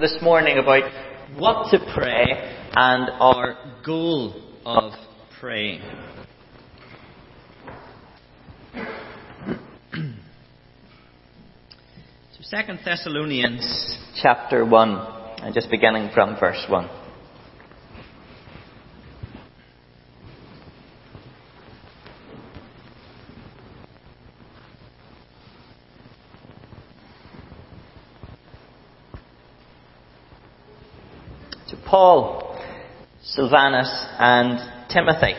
this morning about what to pray and our goal of praying. so Second Thessalonians chapter 1, and just beginning from verse 1. to Paul, Silvanus, and Timothy.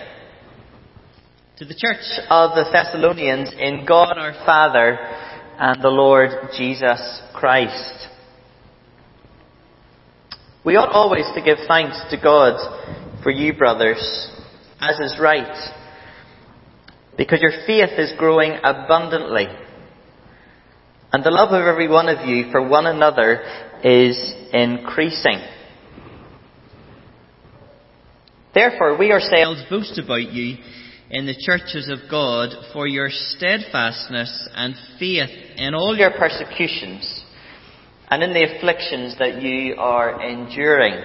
To the church of the Thessalonians in God our Father and the Lord Jesus Christ. We ought always to give thanks to God for you, brothers, as is right, because your faith is growing abundantly, and the love of every one of you for one another is increasing. Therefore, we ourselves boast about you in the churches of God for your steadfastness and faith in all your persecutions and in the afflictions that you are enduring.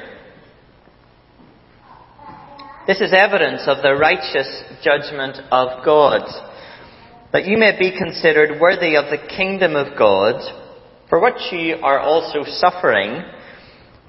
This is evidence of the righteous judgment of God, that you may be considered worthy of the kingdom of God, for which you are also suffering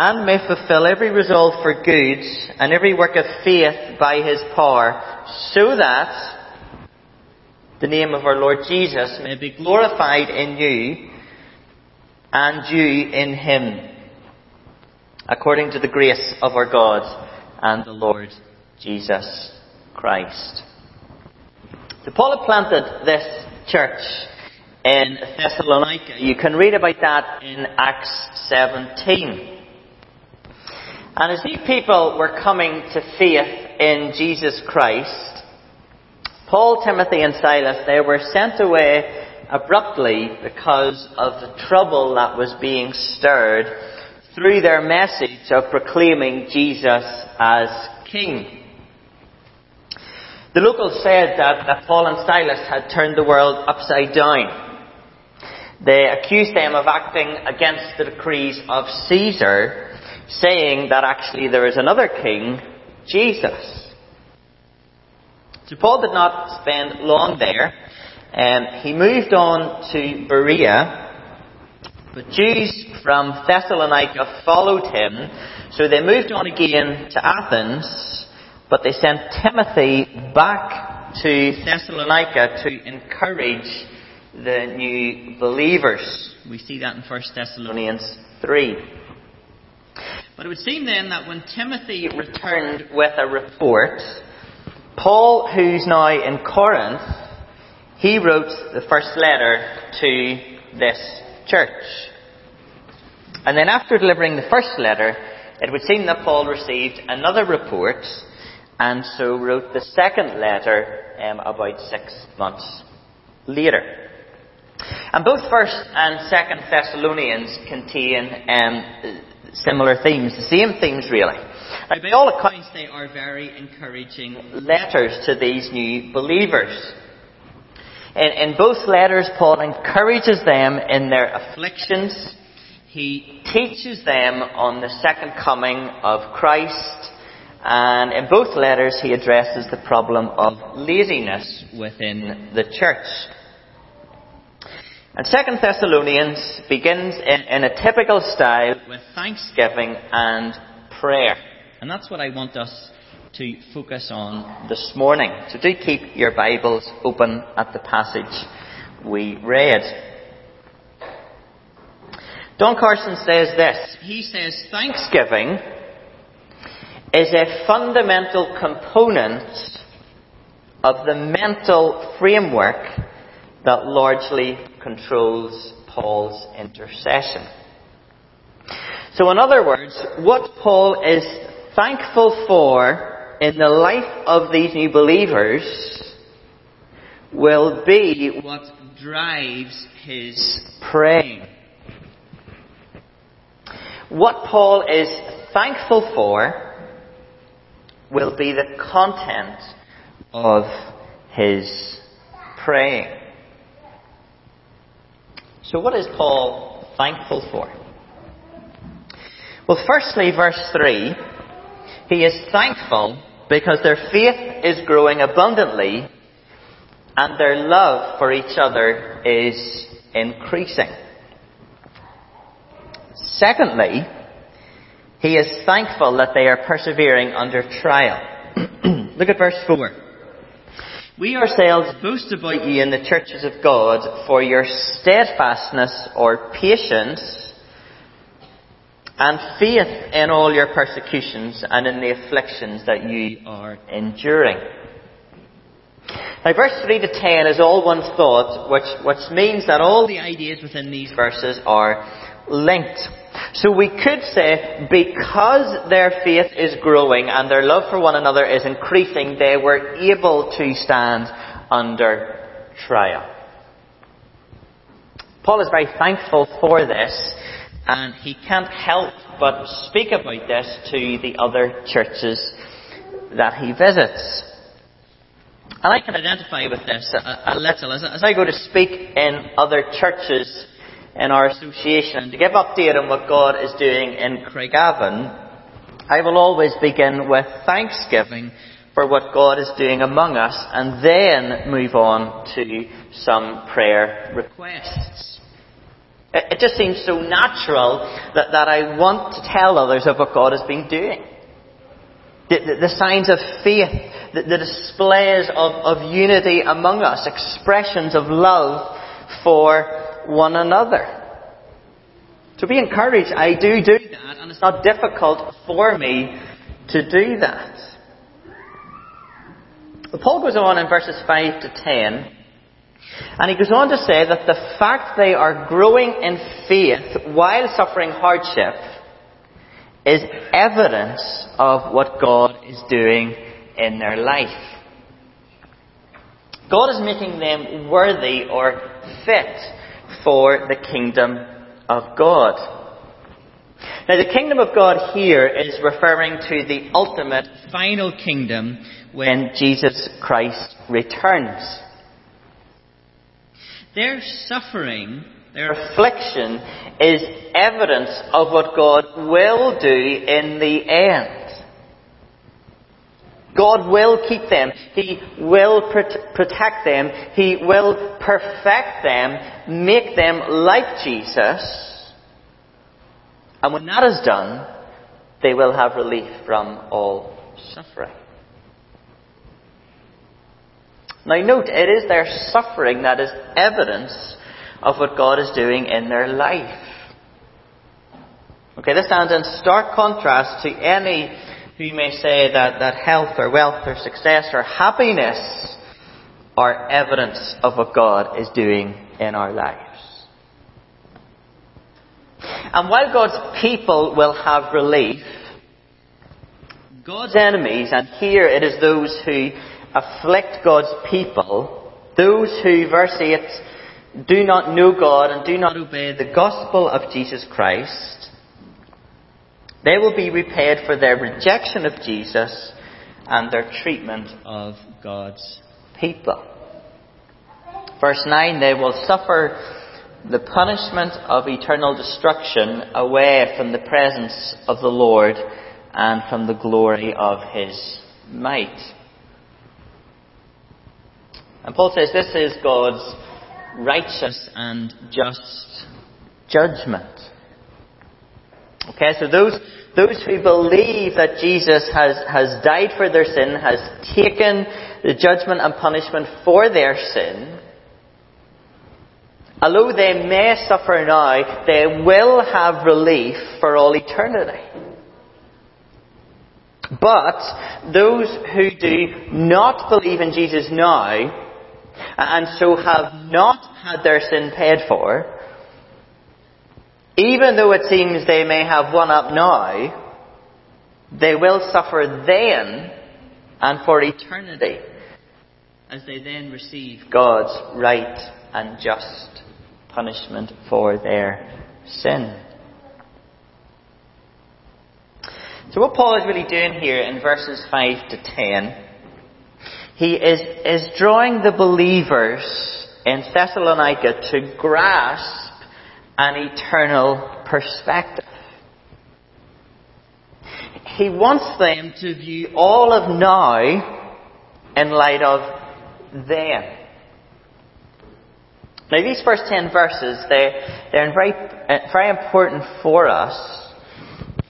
and may fulfill every resolve for good and every work of faith by his power, so that the name of our Lord Jesus may be glorified in you and you in him, according to the grace of our God and the Lord Jesus Christ. So Paul had planted this church in Thessalonica. You can read about that in Acts 17. And as these people were coming to faith in Jesus Christ, Paul, Timothy, and Silas, they were sent away abruptly because of the trouble that was being stirred through their message of proclaiming Jesus as King. The locals said that, that Paul and Silas had turned the world upside down. They accused them of acting against the decrees of Caesar saying that actually there is another king, Jesus. So Paul did not spend long there. Um, he moved on to Berea, but Jews from Thessalonica followed him, so they moved on again to Athens, but they sent Timothy back to Thessalonica to encourage the new believers. We see that in 1 Thessalonians 3. But it would seem then that when Timothy returned with a report, Paul, who's now in Corinth, he wrote the first letter to this church. And then after delivering the first letter, it would seem that Paul received another report and so wrote the second letter um, about six months later. And both First and Second Thessalonians contain um, similar themes, the same themes really. Now, by all accounts, they are very encouraging letters to these new believers. In, in both letters, Paul encourages them in their afflictions. He teaches them on the second coming of Christ. And in both letters, he addresses the problem of laziness within the church. And Second Thessalonians begins in, in a typical style with thanksgiving and prayer. And that's what I want us to focus on this morning. So do keep your Bibles open at the passage we read. Don Carson says this. He says thanksgiving is a fundamental component of the mental framework that largely controls Paul's intercession. So in other words, what Paul is thankful for in the life of these new believers will be what drives his praying. What Paul is thankful for will be the content of his praying. So what is Paul thankful for? Well, firstly, verse 3, he is thankful because their faith is growing abundantly and their love for each other is increasing. Secondly, he is thankful that they are persevering under trial. Look at verse 4. We ourselves boast about you in the churches of God for your steadfastness or patience and faith in all your persecutions and in the afflictions that you are enduring. Now verse 3 to 10 is all one thought, which, which means that all the ideas within these verses are linked. So we could say, because their faith is growing and their love for one another is increasing, they were able to stand under trial. Paul is very thankful for this, and he can't help but speak about this to the other churches that he visits. And I can identify with this a, a little. As, as I go to speak in other churches, in our association. To give update on what God is doing in Craigavon, I will always begin with thanksgiving for what God is doing among us and then move on to some prayer requests. It just seems so natural that, that I want to tell others of what God has been doing. The, the, the signs of faith, the, the displays of, of unity among us, expressions of love for one another. To be encouraged, I do do that, and it's not difficult for me to do that. Paul goes on in verses 5 to 10, and he goes on to say that the fact they are growing in faith while suffering hardship is evidence of what God is doing in their life. God is making them worthy or fit for the kingdom of God. Now, the kingdom of God here is referring to the ultimate final kingdom when Jesus Christ returns. Their suffering, their affliction, is evidence of what God will do in the end. God will keep them. He will protect them. He will perfect them, make them like Jesus. And when that is done, they will have relief from all suffering. Now note, it is their suffering that is evidence of what God is doing in their life. Okay, this stands in stark contrast to any who may say that, that health or wealth or success or happiness are evidence of what God is doing in our lives. And while God's people will have relief, God's enemies, and here it is those who afflict God's people, those who, verse 8, do not know God and do not obey the gospel of Jesus Christ, they will be repaid for their rejection of Jesus and their treatment of God's people. Verse 9, they will suffer the punishment of eternal destruction away from the presence of the Lord and from the glory of His might. And Paul says this is God's righteous and just judgment. Okay, so those, those who believe that Jesus has, has died for their sin, has taken the judgment and punishment for their sin, although they may suffer now, they will have relief for all eternity. But those who do not believe in Jesus now, and so have not had their sin paid for, even though it seems they may have one up now, they will suffer then and for eternity as they then receive God's right and just punishment for their sin. So what Paul is really doing here in verses 5 to 10, he is, is drawing the believers in Thessalonica to grasp an eternal perspective. He wants them to view all of now in light of then. Now these first ten verses, they, they're very, very important for us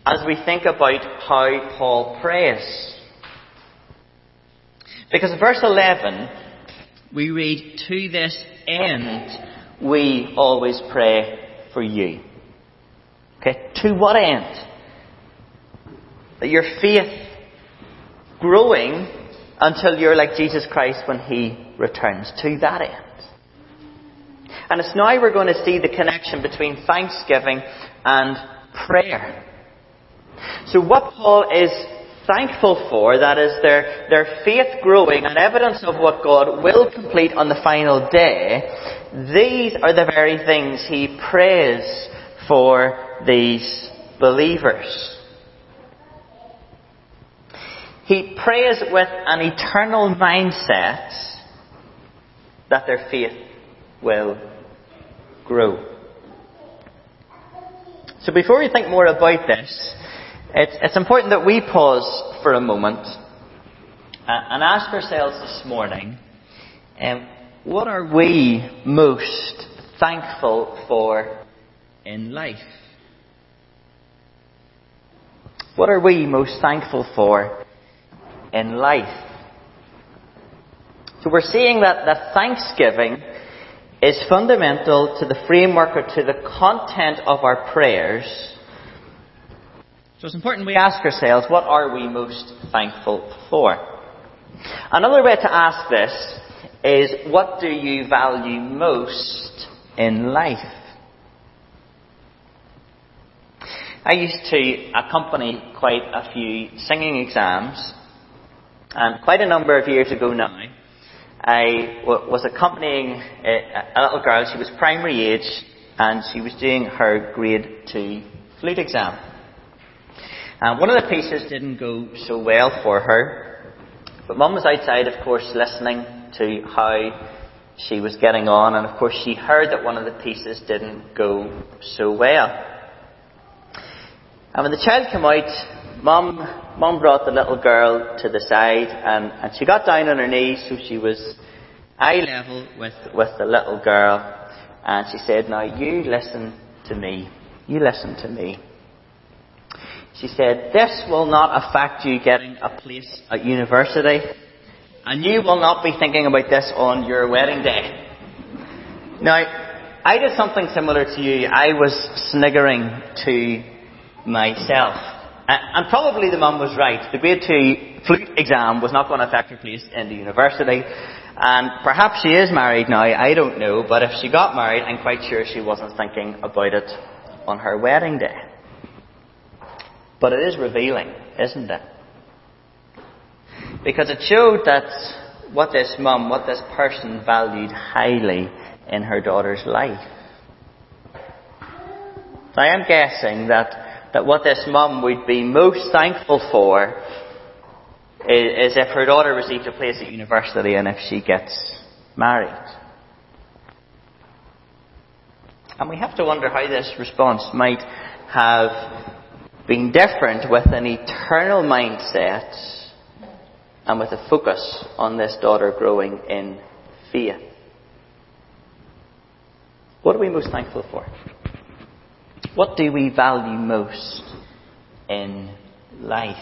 as we think about how Paul prays. Because in verse 11, we read, To this end we always pray for you. Okay, to what end? That your faith growing until you're like Jesus Christ when He returns. To that end. And it's now we're going to see the connection between thanksgiving and prayer. So what Paul is thankful for, that is their, their faith growing and evidence of what God will complete on the final day, these are the very things he prays for these believers. He prays with an eternal mindset that their faith will grow. So before we think more about this, it's, it's important that we pause for a moment uh, and ask ourselves this morning, um, what are we most thankful for in life? What are we most thankful for in life? So we're seeing that, that thanksgiving is fundamental to the framework or to the content of our prayers. So it's important we ask ourselves, what are we most thankful for? Another way to ask this is what do you value most in life? I used to accompany quite a few singing exams, and quite a number of years ago now, I was accompanying a, a little girl. She was primary age, and she was doing her grade two flute exam. And one of the pieces didn't go so well for her, but Mum was outside, of course, listening to how she was getting on, and of course she heard that one of the pieces didn't go so well. And when the child came out, mum, mum brought the little girl to the side, and, and she got down on her knees so she was eye level with, with the little girl, and she said, now you listen to me. You listen to me. She said, this will not affect you getting a place at university. And you will not be thinking about this on your wedding day. Now, I did something similar to you. I was sniggering to myself. And probably the mum was right. The grade two flute exam was not going to affect her place in the university. And perhaps she is married now, I don't know. But if she got married, I'm quite sure she wasn't thinking about it on her wedding day. But it is revealing, isn't it? Because it showed that what this mum, what this person valued highly in her daughter's life. So I am guessing that, that what this mum would be most thankful for is, is if her daughter receives a place at university and if she gets married. And we have to wonder how this response might have been different with an eternal mindset and with a focus on this daughter growing in faith. What are we most thankful for? What do we value most in life?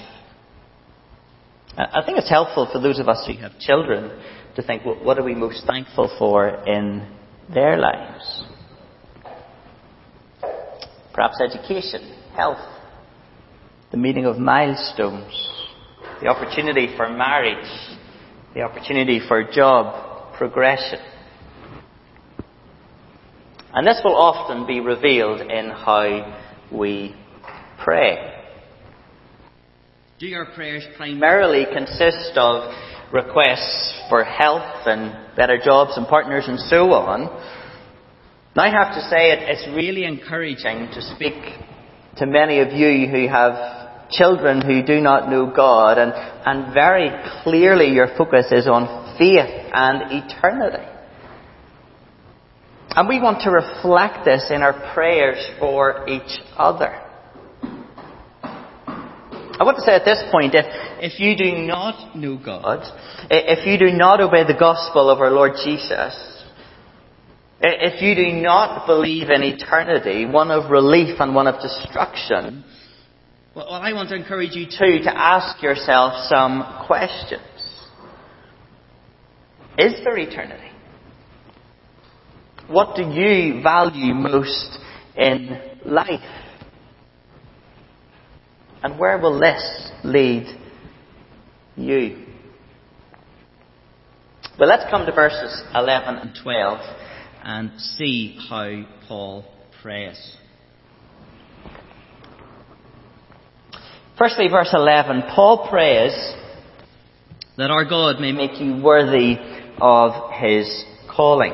I think it's helpful for those of us who have children to think, well, what are we most thankful for in their lives? Perhaps education, health, the meeting of milestones, the opportunity for marriage, the opportunity for job progression. And this will often be revealed in how we pray. Do your prayers primarily consist of requests for health and better jobs and partners and so on? I have to say it, it's really encouraging to speak to many of you who have children who do not know God and, and very clearly your focus is on faith and eternity. And we want to reflect this in our prayers for each other. I want to say at this point, if, if you do not know God, if you do not obey the gospel of our Lord Jesus, if you do not believe in eternity, one of relief and one of destruction, well, I want to encourage you too to ask yourself some questions. Is there eternity? What do you value most in life? And where will this lead you? Well, let's come to verses 11 and 12 and see how Paul prays. Firstly, verse 11, Paul prays that our God may make you worthy of his calling.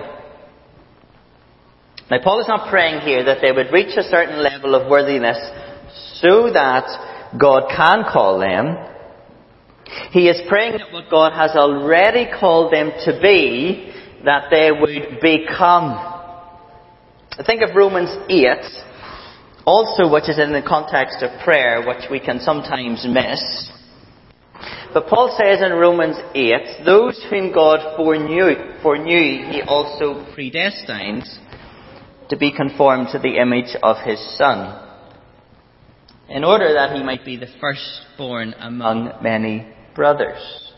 Now, Paul is not praying here that they would reach a certain level of worthiness so that God can call them. He is praying that what God has already called them to be, that they would become. Think of Romans 8, also which is in the context of prayer, which we can sometimes miss. But Paul says in Romans 8, those whom God foreknew, foreknew he also predestined to be conformed to the image of his Son, in order that he might be the firstborn among many brothers.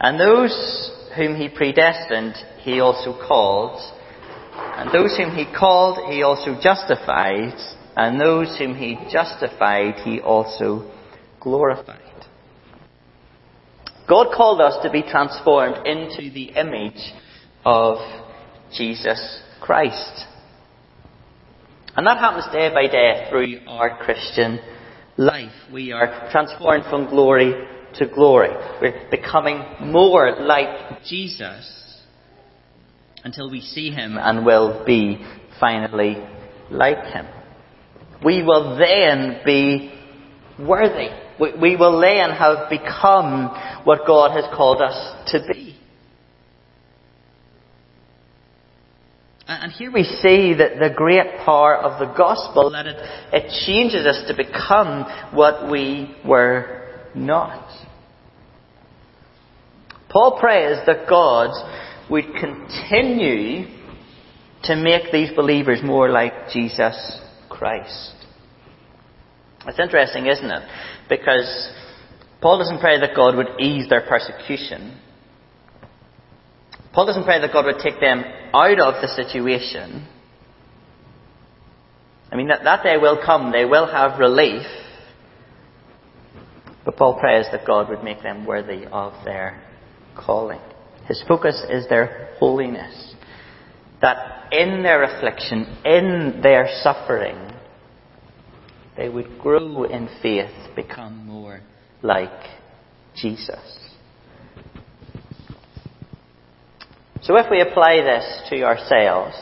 And those whom he predestined, he also called. And those whom he called, he also justified. And those whom he justified, he also glorified. God called us to be transformed into the image of Jesus Christ. And that happens day by day through our Christian life. We are transformed from glory to glory. We're becoming more like Jesus until we see Him and will be finally like Him. We will then be worthy. We will then have become what God has called us to be. And here we see that the great power of the gospel, that it, it changes us to become what we were not. Paul prays that God would continue to make these believers more like Jesus Christ. It's interesting, isn't it? Because Paul doesn't pray that God would ease their persecution. Paul doesn't pray that God would take them out of the situation. I mean, that, that day will come. They will have relief. But Paul prays that God would make them worthy of their calling. His focus is their holiness. That in their affliction, in their suffering, they would grow in faith, become more like Jesus. So if we apply this to ourselves,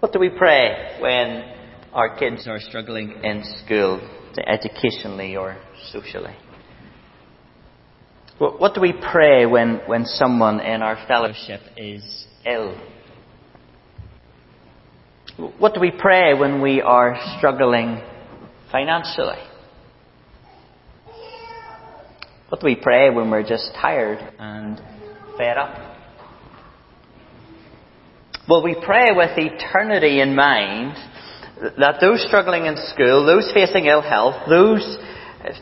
what do we pray when our kids are struggling in school, educationally or socially? What do we pray when, when someone in our fellowship is ill? What do we pray when we are struggling financially? What do we pray when we're just tired and fed up? Well, we pray with eternity in mind that those struggling in school, those facing ill health, those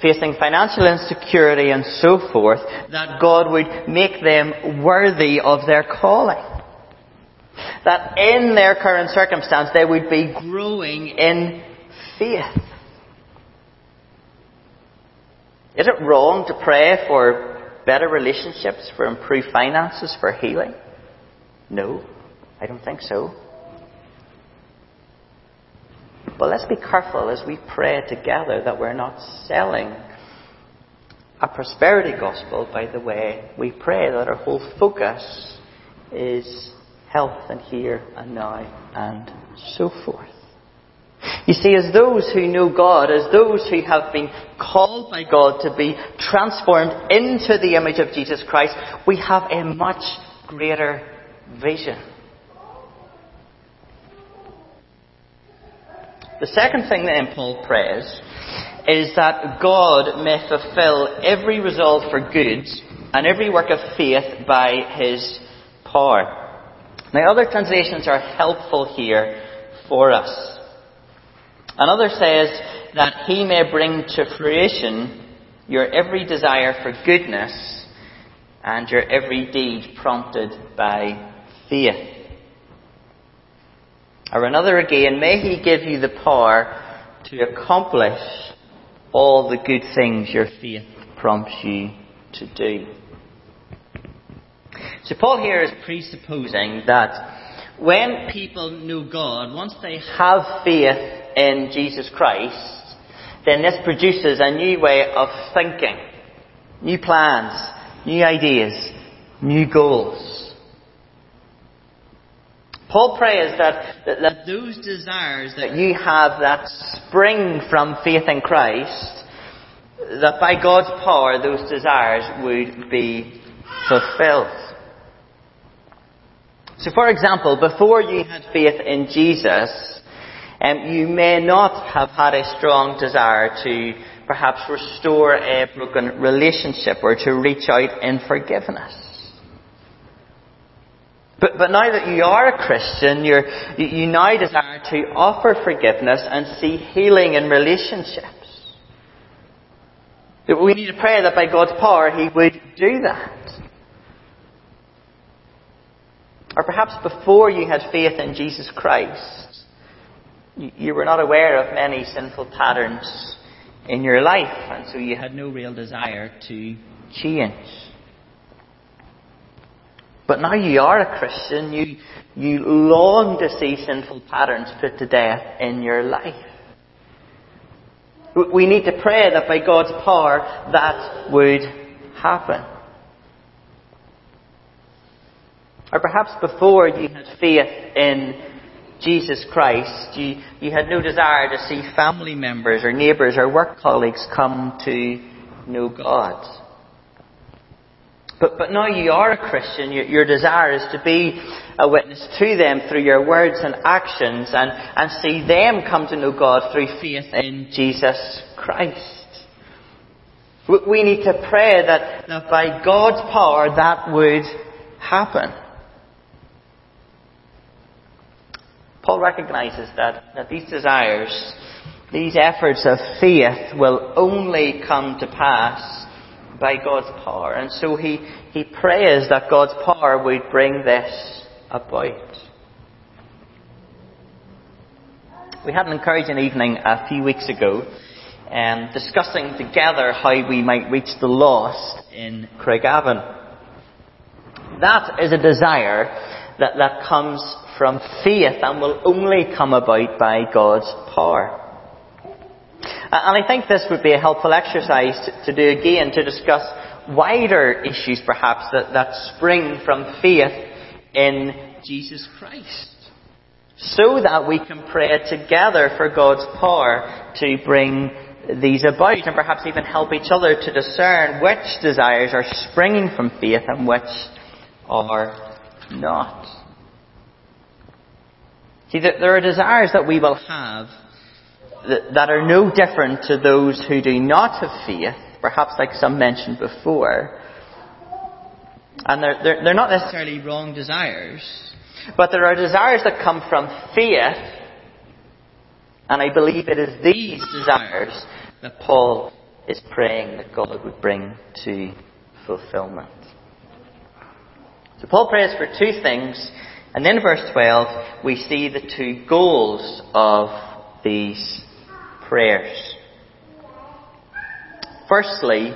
facing financial insecurity and so forth, that God would make them worthy of their calling. That in their current circumstance they would be growing in faith. Is it wrong to pray for better relationships, for improved finances, for healing? No. I don't think so. But let's be careful as we pray together that we're not selling a prosperity gospel by the way we pray, that our whole focus is health and here and now and so forth. You see, as those who know God, as those who have been called by God to be transformed into the image of Jesus Christ, we have a much greater vision. The second thing that Paul prays is that God may fulfill every resolve for good and every work of faith by his power. Now, other translations are helpful here for us. Another says that he may bring to fruition your every desire for goodness and your every deed prompted by faith. Or another again, may He give you the power to accomplish all the good things your faith prompts you to do. So Paul here is presupposing that when people know God, once they have faith in Jesus Christ, then this produces a new way of thinking, new plans, new ideas, new goals. Paul prays that, that, that those desires that you have that spring from faith in Christ, that by God's power those desires would be fulfilled. So, for example, before you had faith in Jesus, um, you may not have had a strong desire to perhaps restore a broken relationship or to reach out in forgiveness. But, but now that you are a Christian, you you now desire to offer forgiveness and see healing in relationships. We need to pray that by God's power He would do that. Or perhaps before you had faith in Jesus Christ, you were not aware of many sinful patterns in your life, and so you had no real desire to change. But now you are a Christian, you, you long to see sinful patterns put to death in your life. We need to pray that by God's power that would happen. Or perhaps before you had faith in Jesus Christ, you, you had no desire to see family members or neighbours or work colleagues come to know God. But, but now you are a Christian, your, your desire is to be a witness to them through your words and actions and, and see them come to know God through faith in Jesus Christ. We need to pray that, that by God's power that would happen. Paul recognizes that, that these desires, these efforts of faith will only come to pass by God's power. And so he, he prays that God's power would bring this about. We had an encouraging evening a few weeks ago um, discussing together how we might reach the lost in Craigavon. That is a desire that, that comes from faith and will only come about by God's power. Uh, and I think this would be a helpful exercise to, to do again to discuss wider issues perhaps that, that spring from faith in Jesus Christ. So that we can pray together for God's power to bring these about and perhaps even help each other to discern which desires are springing from faith and which are not. See, there are desires that we will have that are no different to those who do not have faith, perhaps like some mentioned before. And they're, they're, they're not necessarily wrong desires. But there are desires that come from faith, and I believe it is these desires that Paul is praying that God would bring to fulfillment. So Paul prays for two things, and then in verse 12 we see the two goals of these prayers. Firstly,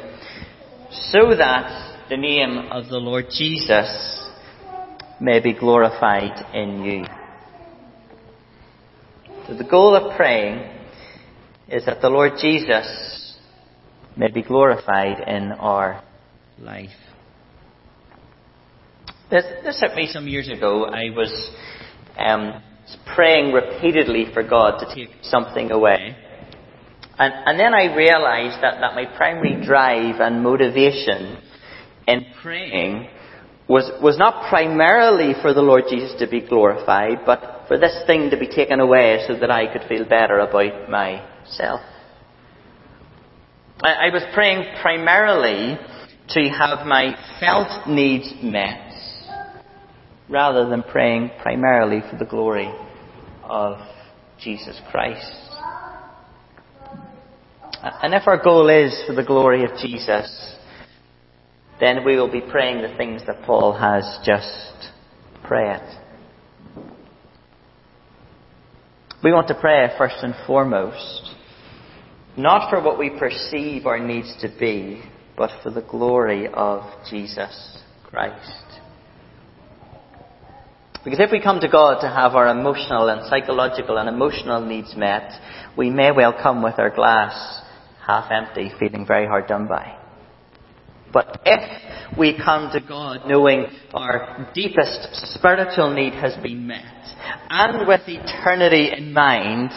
so that the name of the Lord Jesus may be glorified in you. So the goal of praying is that the Lord Jesus may be glorified in our life. This, this hit me some years ago. I was um, praying repeatedly for God to take something away. And, and then I realized that, that my primary drive and motivation in praying was, was not primarily for the Lord Jesus to be glorified, but for this thing to be taken away so that I could feel better about myself. I, I was praying primarily to have my felt needs met rather than praying primarily for the glory of Jesus Christ. And if our goal is for the glory of Jesus, then we will be praying the things that Paul has just prayed. We want to pray first and foremost, not for what we perceive our needs to be, but for the glory of Jesus Christ. Because if we come to God to have our emotional and psychological and emotional needs met, we may well come with our glass half empty, feeling very hard done by. But if we come to God knowing our deepest spiritual need has been met, and with eternity in mind,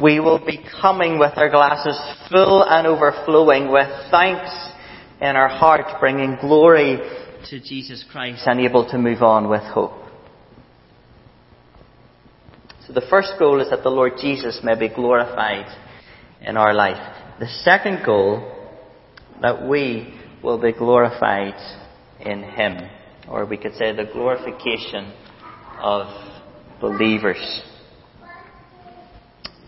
we will be coming with our glasses full and overflowing with thanks in our heart, bringing glory to Jesus Christ and able to move on with hope. So the first goal is that the Lord Jesus may be glorified in our life. The second goal, that we will be glorified in Him. Or we could say the glorification of believers.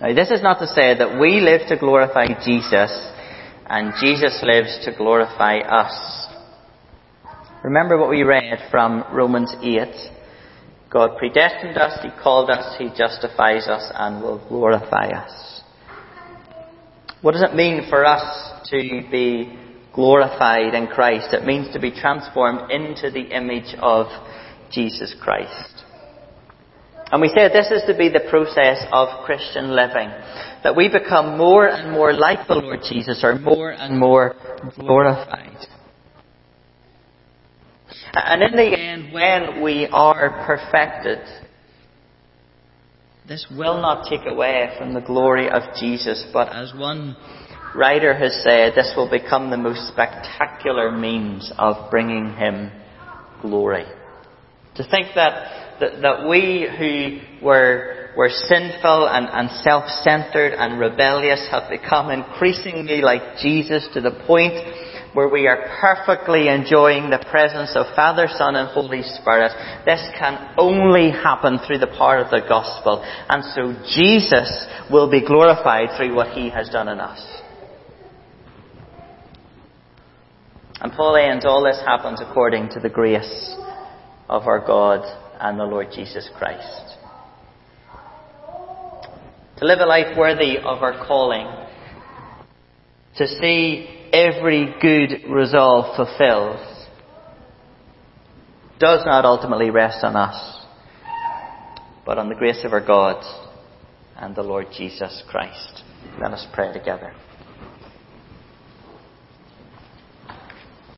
Now, this is not to say that we live to glorify Jesus and Jesus lives to glorify us. Remember what we read from Romans 8. God predestined us, He called us, He justifies us, and will glorify us. What does it mean for us to be glorified in Christ? It means to be transformed into the image of Jesus Christ. And we say this is to be the process of Christian living. That we become more and more like the Lord Jesus, or more and more glorified. And in the end, when we are perfected, this will not take away from the glory of Jesus, but as one writer has said, this will become the most spectacular means of bringing him glory. To think that that, that we who were, were sinful and, and self-centered and rebellious have become increasingly like Jesus to the point where we are perfectly enjoying the presence of Father, Son and Holy Spirit. This can only happen through the power of the gospel. And so Jesus will be glorified through what He has done in us. And Paul ends, all this happens according to the grace of our God and the Lord Jesus Christ. To live a life worthy of our calling, to see every good resolve fulfilled, does not ultimately rest on us, but on the grace of our God and the Lord Jesus Christ. Let us pray together.